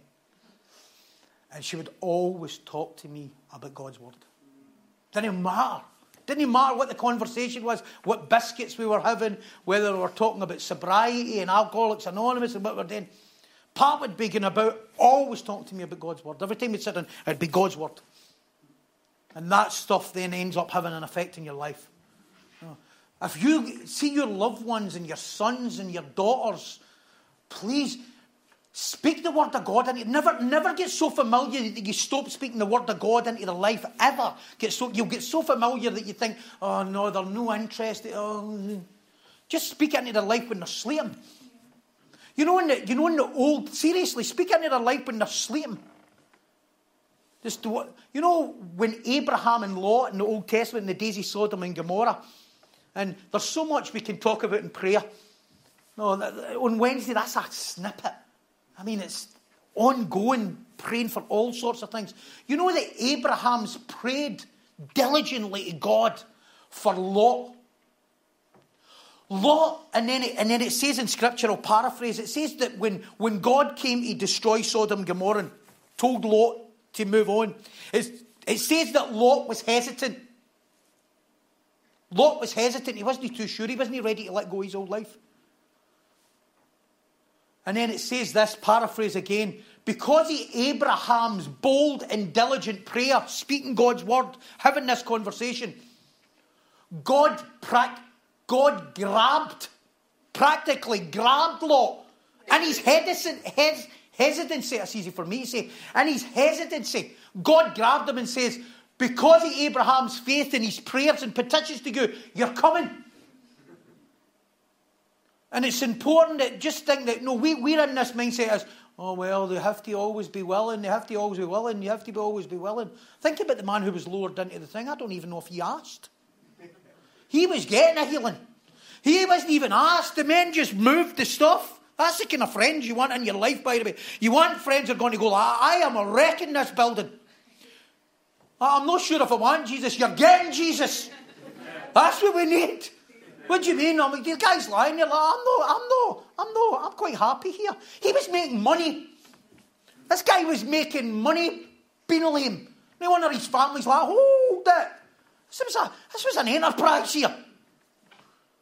and she would always talk to me about God's word. Didn't matter. Didn't matter what the conversation was, what biscuits we were having, whether we were talking about sobriety and Alcoholics Anonymous and what we we're doing. Pat would be going about, always talking to me about God's word. Every time we'd sit down, it'd be God's word. And that stuff then ends up having an effect in your life. If you see your loved ones and your sons and your daughters, please speak the word of God and never never get so familiar that you stop speaking the word of God into their life ever. Get so you'll get so familiar that you think, oh no, they're no interest. Oh. Just speak into their life when they're sleeping. You know in the you know in the old seriously, speak into their life when they're sleeping. Just do what you know when Abraham and Lot in the Old Testament in the days of Sodom and Gomorrah. And there's so much we can talk about in prayer. No, on Wednesday, that's a snippet. I mean, it's ongoing praying for all sorts of things. You know that Abraham's prayed diligently to God for Lot. Lot, and then, it, and then it says in Scripture, I'll paraphrase, it says that when, when God came to destroy Sodom and Gomorrah and told Lot to move on, it says that Lot was hesitant. Lot was hesitant. He wasn't too sure. He wasn't ready to let go of his old life. And then it says this, paraphrase again, because of Abraham's bold and diligent prayer, speaking God's word, having this conversation, God, God grabbed, practically grabbed Lot. And his hesitancy, that's easy for me to say, and his hesitancy, God grabbed him and says, because of Abraham's faith and his prayers and petitions to you, you're coming. And it's important that just think that, no, we, we're in this mindset as, oh, well, they have to always be willing, they have to always be willing, you have to be always be willing. Think about the man who was lowered into the thing. I don't even know if he asked. He was getting a healing. He wasn't even asked. The men just moved the stuff. That's the kind of friends you want in your life, by the way. You want friends who are going to go, I, I am a wreck in this building. I'm not sure if I want Jesus. You're getting Jesus. That's what we need. What do you mean? I'm like, the guy's lying. You're like, I'm not, I'm not, I'm not, I'm quite happy here. He was making money. This guy was making money being lame. No wonder his family's like, hold it. This was, a, this was an enterprise here.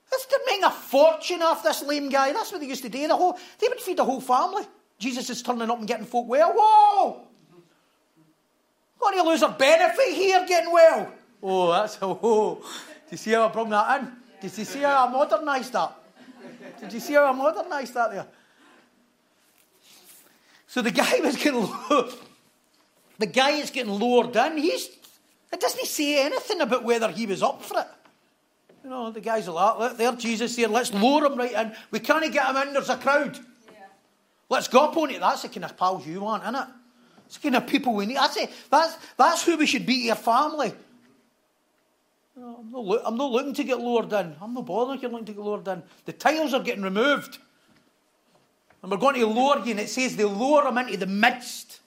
This, they're making a fortune off this lame guy. That's what they used to do. The whole, they would feed the whole family. Jesus is turning up and getting folk well. Whoa! What do you lose a benefit here getting well? Oh, that's oh. Do you see how I brought that in? Did you see how I modernised that? Did you see how I modernised that there? So the guy [LAUGHS] was getting the guy is getting lowered in. He's it doesn't say anything about whether he was up for it. You know, the guy's are like, look, there, Jesus here, let's lower him right in. We can't get him in, there's a crowd. Yeah. Let's go up on it. That's the kind of pals you want, isn't it? It's the kind of people we need. That's it. That's, that's who we should be to your family. I'm, not, I'm not looking to get lowered in. I'm not bothered if you're looking to get lowered in. The tiles are getting removed. And we're going to lower you, and it says they lower them into the midst.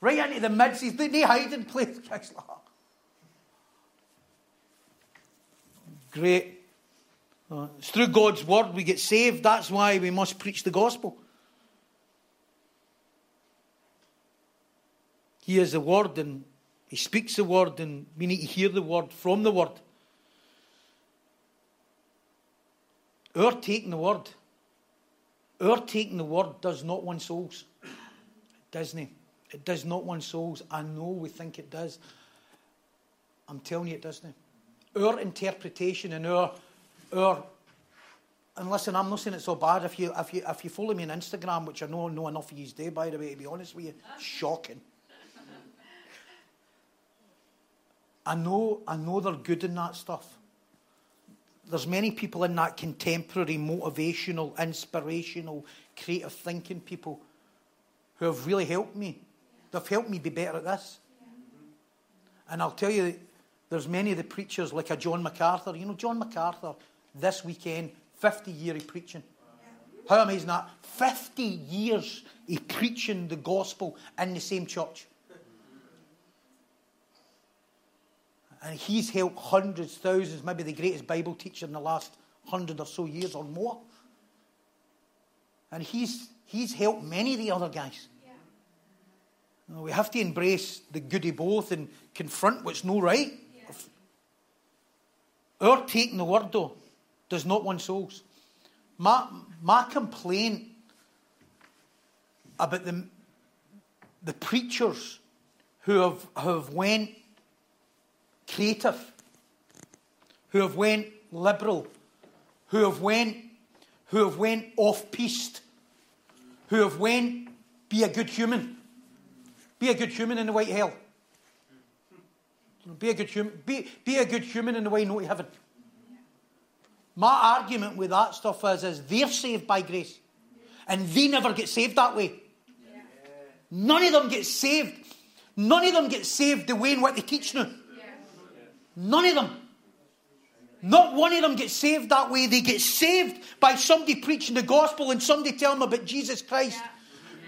Right into the midst. They hide in place. [LAUGHS] Great. Uh, it's through God's word we get saved. That's why we must preach the gospel. He is the word and he speaks the word, and we need to hear the word from the word. Our taking the word, our taking the word does not win souls. It doesn't. It does not win souls. I know we think it does. I'm telling you it doesn't. Our interpretation and our our and listen, I'm not saying it's so bad. If you if you if you follow me on Instagram, which I know know enough of you day, by the way, to be honest with you, shocking. I know, I know they're good in that stuff. There's many people in that contemporary, motivational, inspirational, creative thinking people who have really helped me. They've helped me be better at this. And I'll tell you, there's many of the preachers like a John MacArthur. You know, John MacArthur, this weekend, 50 year of preaching. How amazing that? 50 years of preaching the gospel in the same church. And he's helped hundreds, thousands, maybe the greatest Bible teacher in the last hundred or so years or more. And he's, he's helped many of the other guys. Yeah. You know, we have to embrace the goody both and confront what's no right. Yeah. Our taking the word, though, does not win souls. My, my complaint about the, the preachers who have, have went creative, who have went liberal, who have went, who have went off piste, who have went be a good human, be a good human in the white hell. Be a good human. Be, be a good human in the way no to heaven. My argument with that stuff is, is they're saved by grace. And they never get saved that way. None of them get saved. None of them get saved the way in what they teach now. None of them. Not one of them gets saved that way. They get saved by somebody preaching the gospel and somebody telling them about Jesus Christ.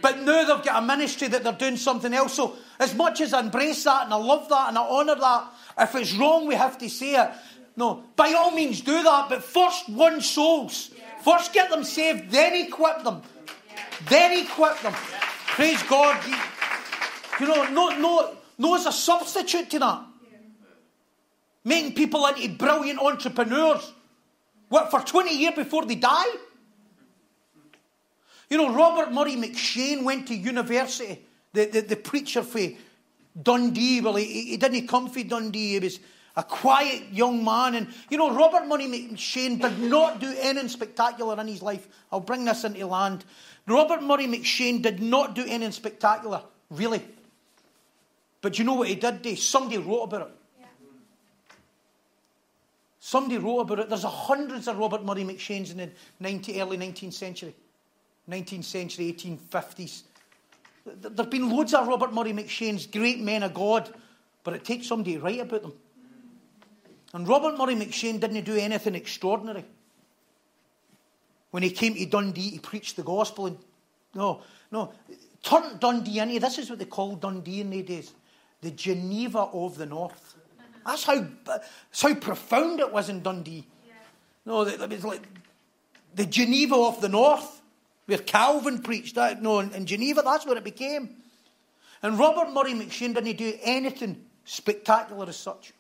But now they've got a ministry that they're doing something else. So, as much as I embrace that and I love that and I honour that, if it's wrong, we have to say it. No, by all means do that, but first win souls. First get them saved, then equip them. Then equip them. Praise God. You know, no, no, no is a substitute to that. Making people into brilliant entrepreneurs. What, for 20 years before they die? You know, Robert Murray M'Cheyne went to university, the, the, the preacher for Dundee. Well, he, he didn't come from Dundee. He was a quiet young man. And, you know, Robert Murray M'Cheyne did not do anything spectacular in his life. I'll bring this into land. Robert Murray M'Cheyne did not do anything spectacular, really. But you know what he did do? Somebody wrote about it. Somebody wrote about it. There's hundreds of Robert Murray M'Cheynes in the 19, early 19th century, 19th century, 1850s. There have been loads of Robert Murray M'Cheynes, great men of God, but it takes somebody to write about them. And Robert Murray M'Cheyne didn't do anything extraordinary. When he came to Dundee, he preached the gospel. And no, no, turn Dundee into this is what they call Dundee in the days, the Geneva of the North. That's how, that's how profound it was in Dundee. Yeah. No, it was like the Geneva of the North, where Calvin preached. That, no, in Geneva, that's where it became. And Robert Murray M'Cheyne didn't do anything spectacular as such.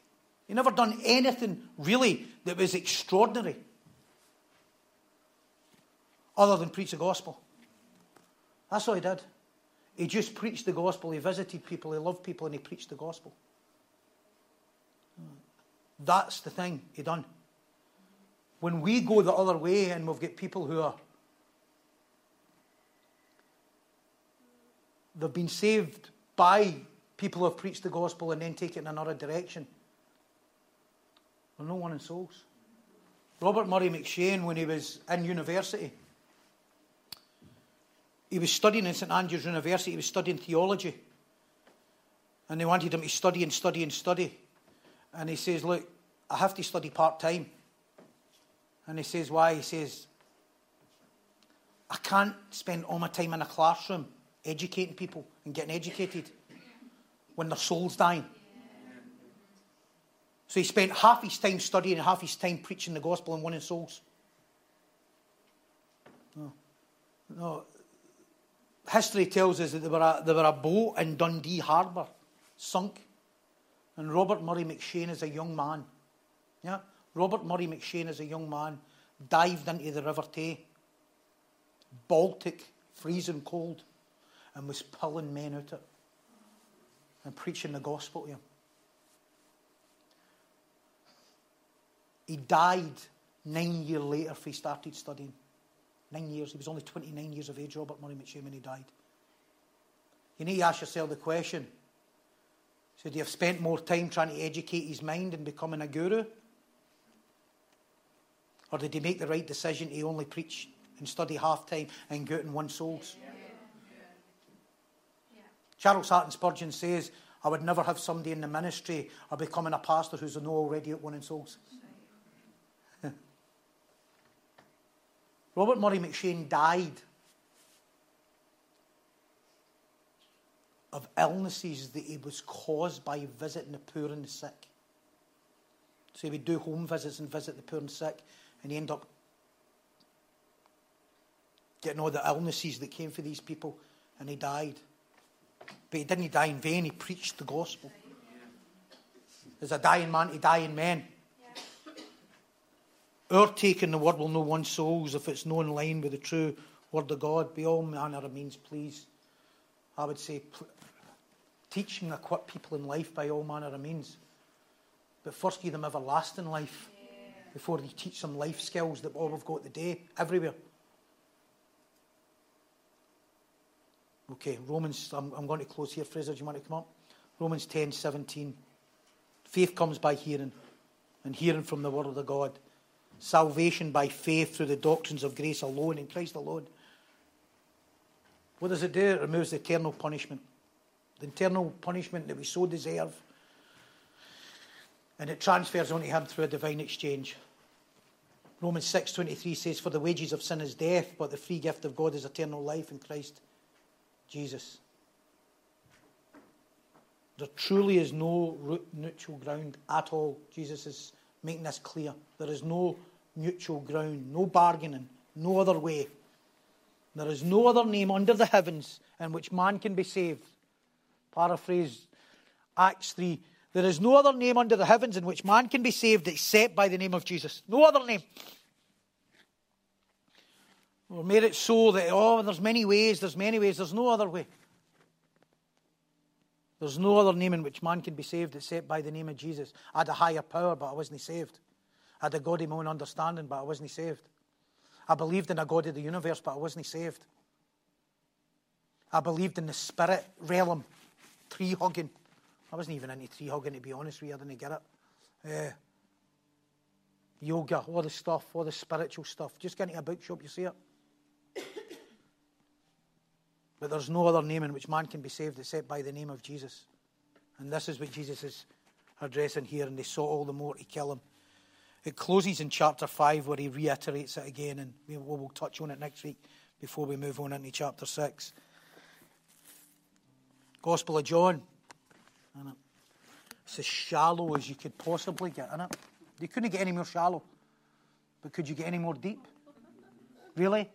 He never done anything really that was extraordinary other than preach the gospel. That's all he did. He just preached the gospel. He visited people. He loved people and he preached the gospel. That's the thing he done. When we go the other way and we've got people who are they've been saved by people who have preached the gospel and then take it in another direction. Well, no one in souls. Robert Murray M'Cheyne, when he was in university, he was studying in St Andrews University, he was studying theology. And they wanted him to study and study and study. And he says, Look, I have to study part time. And he says, Why? He says, I can't spend all my time in a classroom educating people and getting educated when their soul's dying. So he spent half his time studying and half his time preaching the gospel and winning souls. No. No. History tells us that there were a, there were a boat in Dundee Harbour, sunk. And Robert Murray M'Cheyne, as a young man, yeah, Robert Murray M'Cheyne, as a young man, dived into the River Tay, Baltic, freezing cold, and was pulling men out it and preaching the gospel to them. He died nine years later if he started studying. Nine years. He was only 29 years of age, Robert Murray M'Cheyne, when he died. You need to ask yourself the question should he have spent more time trying to educate his mind and becoming a guru? Or did he make the right decision to only preach and study half time and go out and win souls? Yeah. Yeah. Charles Haddon Spurgeon says, I would never have somebody in the ministry or becoming a pastor who's already at winning souls. [LAUGHS] Robert Murray M'Cheyne died of illnesses that he was caused by visiting the poor and the sick So he would do home visits and visit the poor and sick, and he ended up getting all the illnesses that came for these people, and he died. But he didn't die in vain, he preached the gospel. As a dying man to dying men. Our take in the word will know one souls if it's no in line with the true word of God. By all manner of means, please. I would say, teach and equip people in life by all manner of means. But first, give them everlasting life before you teach them life skills that all we've got today, everywhere. Okay, Romans, I'm, I'm going to close here. Fraser, do you want to come up? Romans 10 17. Faith comes by hearing, and hearing from the word of the God. Salvation by faith through the doctrines of grace alone, in Christ alone. What does it do? It removes the eternal punishment. The eternal punishment that we so deserve. And it transfers onto him through a divine exchange. Romans 6.23 says, For the wages of sin is death, but the free gift of God is eternal life in Christ Jesus. There truly is no neutral ground at all. Jesus is making this clear. There is no neutral ground, no bargaining, no other way. There is no other name under the heavens in which man can be saved. Paraphrase Acts 3. There is no other name under the heavens in which man can be saved except by the name of Jesus. No other name. We made it so that, oh, there's many ways, there's many ways, there's no other way. There's no other name in which man can be saved except by the name of Jesus. I had a higher power, but I wasn't saved. I had a God of my own understanding, but I wasn't saved. I believed in a God of the universe, but I wasn't saved. I believed in the spirit realm, tree hugging. I wasn't even into tree hugging, to be honest with you. I didn't get it. Uh, yoga, all the stuff, all the spiritual stuff. Just get into a bookshop, you see it. [COUGHS] But there's no other name in which man can be saved except by the name of Jesus. And this is what Jesus is addressing here, and they sought all the more to kill him. It closes in chapter 5 where he reiterates it again, and we will touch on it next week before we move on into chapter 6. Gospel of John. It's as shallow as you could possibly get, it? You couldn't get any more shallow. But could you get any more deep? Really?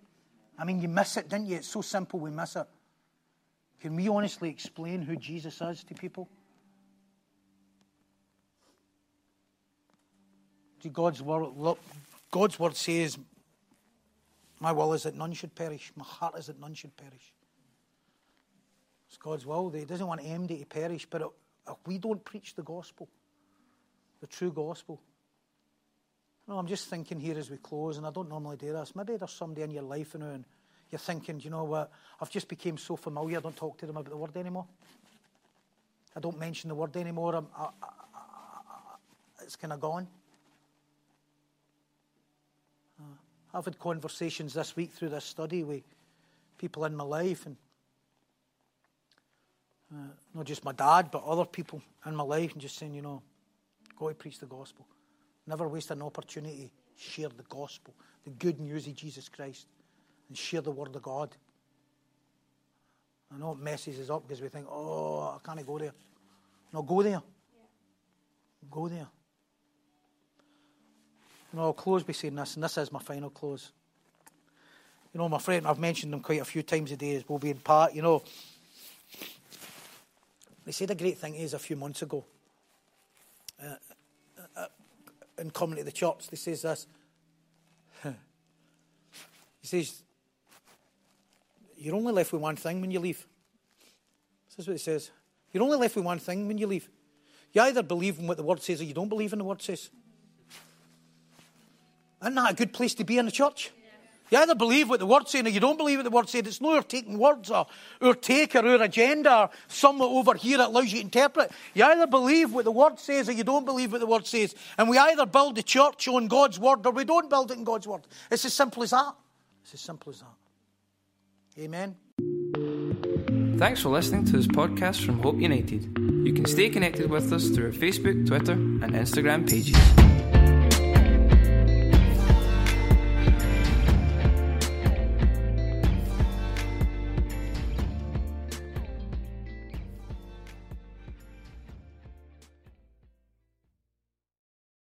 I mean, you miss it, didn't you? It's so simple, we miss it. Can we honestly explain who Jesus is to people? See, God's word, look, God's word says, My will is that none should perish. My heart is that none should perish. It's God's will. He doesn't want anybody to perish, but if we don't preach the gospel, the true gospel, no, I'm just thinking here as we close, and I don't normally do this. Maybe there's somebody in your life you and you're thinking, you know what, I've just become so familiar, I don't talk to them about the word anymore. I don't mention the word anymore. I, I, I, it's kind of gone. Uh, I've had conversations this week through this study with people in my life, and uh, not just my dad, but other people in my life, and just saying, you know, go to preach the gospel. Never waste an opportunity share the gospel, the good news of Jesus Christ and share the word of God. I know it messes us up because we think, oh, I can't go there. No, go there. Yeah. Go there. You know, I'll close by saying this, and this is my final close. You know, my friend, I've mentioned them quite a few times today, is Bobby and Pat. You know, they said a great thing is a few months ago. Uh, uh, uh in coming to the church, they says this. [LAUGHS] he says, you're only left with one thing when you leave. This is what he says. You're only left with one thing when you leave. You either believe in what the word says or you don't believe in the word says. Isn't that a good place to be in the church? You either believe what the word says or you don't believe what the word says. It's no your taking words or our take or our agenda or somewhere over here that allows you to interpret. You either believe what the word says or you don't believe what the word says. And we either build the church on God's word or we don't build it in God's word. It's as simple as that. It's as simple as that. Amen. Thanks for listening to this podcast from Hope United. You can stay connected with us through our Facebook, Twitter, and Instagram pages.